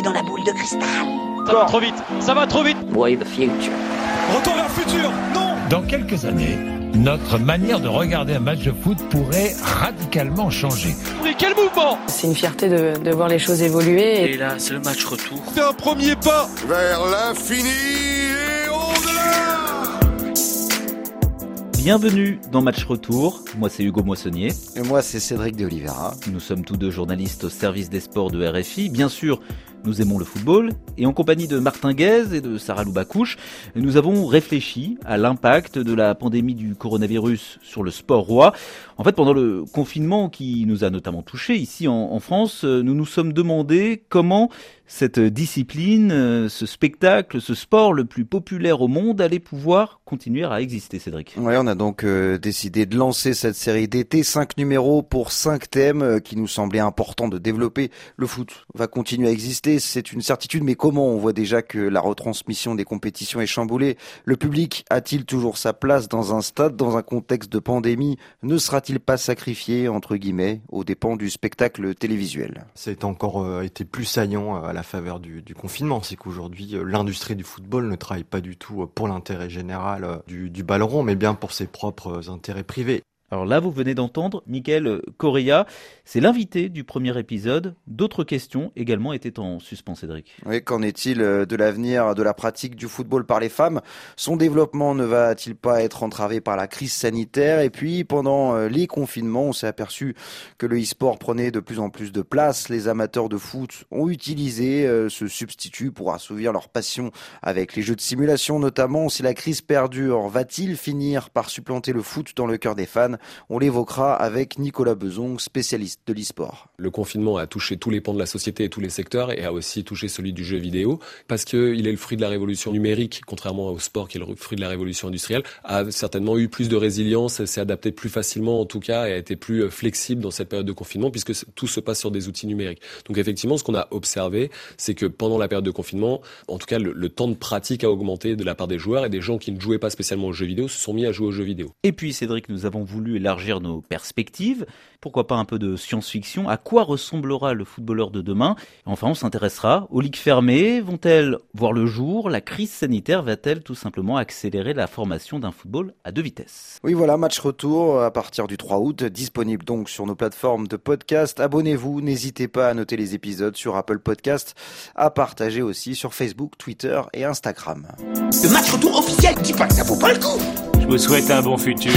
Dans la boule de cristal. Ça va trop vite, ça va trop vite. Boy the future. Retour vers le futur, non Dans quelques années, notre manière de regarder un match de foot pourrait radicalement changer. Mais quel mouvement C'est une fierté de, de voir les choses évoluer. Et là, c'est le match retour. C'est un premier pas vers l'infini et au-delà Bienvenue dans Match Retour. Moi, c'est Hugo Moissonnier. Et moi, c'est Cédric de Oliveira. Nous sommes tous deux journalistes au service des sports de RFI. Bien sûr, nous aimons le football et en compagnie de Martin Guez et de Sarah Loubacouche, nous avons réfléchi à l'impact de la pandémie du coronavirus sur le sport roi. En fait, pendant le confinement qui nous a notamment touchés ici en, en France, nous nous sommes demandé comment cette discipline, euh, ce spectacle, ce sport le plus populaire au monde allait pouvoir continuer à exister, Cédric. Ouais, on a donc euh, décidé de lancer cette série d'été, cinq numéros pour cinq thèmes euh, qui nous semblaient importants de développer. Le foot va continuer à exister, c'est une certitude, mais comment On voit déjà que la retransmission des compétitions est chamboulée? Le public a-t-il toujours sa place dans un stade, dans un contexte de pandémie? Ne sera-t-il pas sacrifié, entre guillemets, aux dépens du spectacle télévisuel? C'est encore euh, été plus saillant à la faveur du, confinement, c'est qu'aujourd'hui euh, l'industrie du football ne travaille pas du tout pour l'intérêt général euh, du, du ballon mais bien pour ses propres intérêts privés. Alors là, vous venez d'entendre Michael Correa, c'est l'invité du premier épisode. D'autres questions également étaient en suspens, Cédric. Oui, qu'en est-il de l'avenir de la pratique du football par les femmes? Son développement ne va-t-il pas être entravé par la crise sanitaire? Et puis, pendant les confinements, on s'est aperçu que le e-sport prenait de plus en plus de place. Les amateurs de foot ont utilisé ce substitut pour assouvir leur passion avec les jeux de simulation, notamment. Si la crise perdure, va-t-il finir par supplanter le foot dans le cœur des fans? On l'évoquera avec Nicolas Beson, spécialiste de l'e-sport. Le confinement a touché tous les pans de la société et tous les secteurs et a aussi touché celui du jeu vidéo parce qu'il est le fruit de la révolution numérique, contrairement au sport qui est le fruit de la révolution industrielle, a certainement eu plus de résilience, s'est adapté plus facilement en tout cas et a été plus flexible dans cette période de confinement puisque tout se passe sur des outils numériques. Donc effectivement, ce qu'on a observé, c'est que pendant la période de confinement, en tout cas, le, le, temps de pratique a augmenté de la part des joueurs et des gens qui ne jouaient pas spécialement aux jeux vidéo se sont mis à jouer aux jeux vidéo. Et puis Cédric, nous avons voulu élargir nos perspectives. Pourquoi pas un peu de science-fiction? À quoi ressemblera le footballeur de demain? Enfin, on s'intéressera aux ligues fermées. Vont-elles voir le jour? La crise sanitaire va-t-elle tout simplement accélérer la formation d'un football à deux vitesses? Oui, voilà, match retour à partir du 3 août, disponible donc sur nos plateformes de podcast. Abonnez-vous, n'hésitez pas à noter les épisodes sur Apple Podcast, à partager aussi sur Facebook, Twitter et Instagram. Le match retour officiel, dis pas que ça vaut pas le coup Je vous souhaite un bon futur.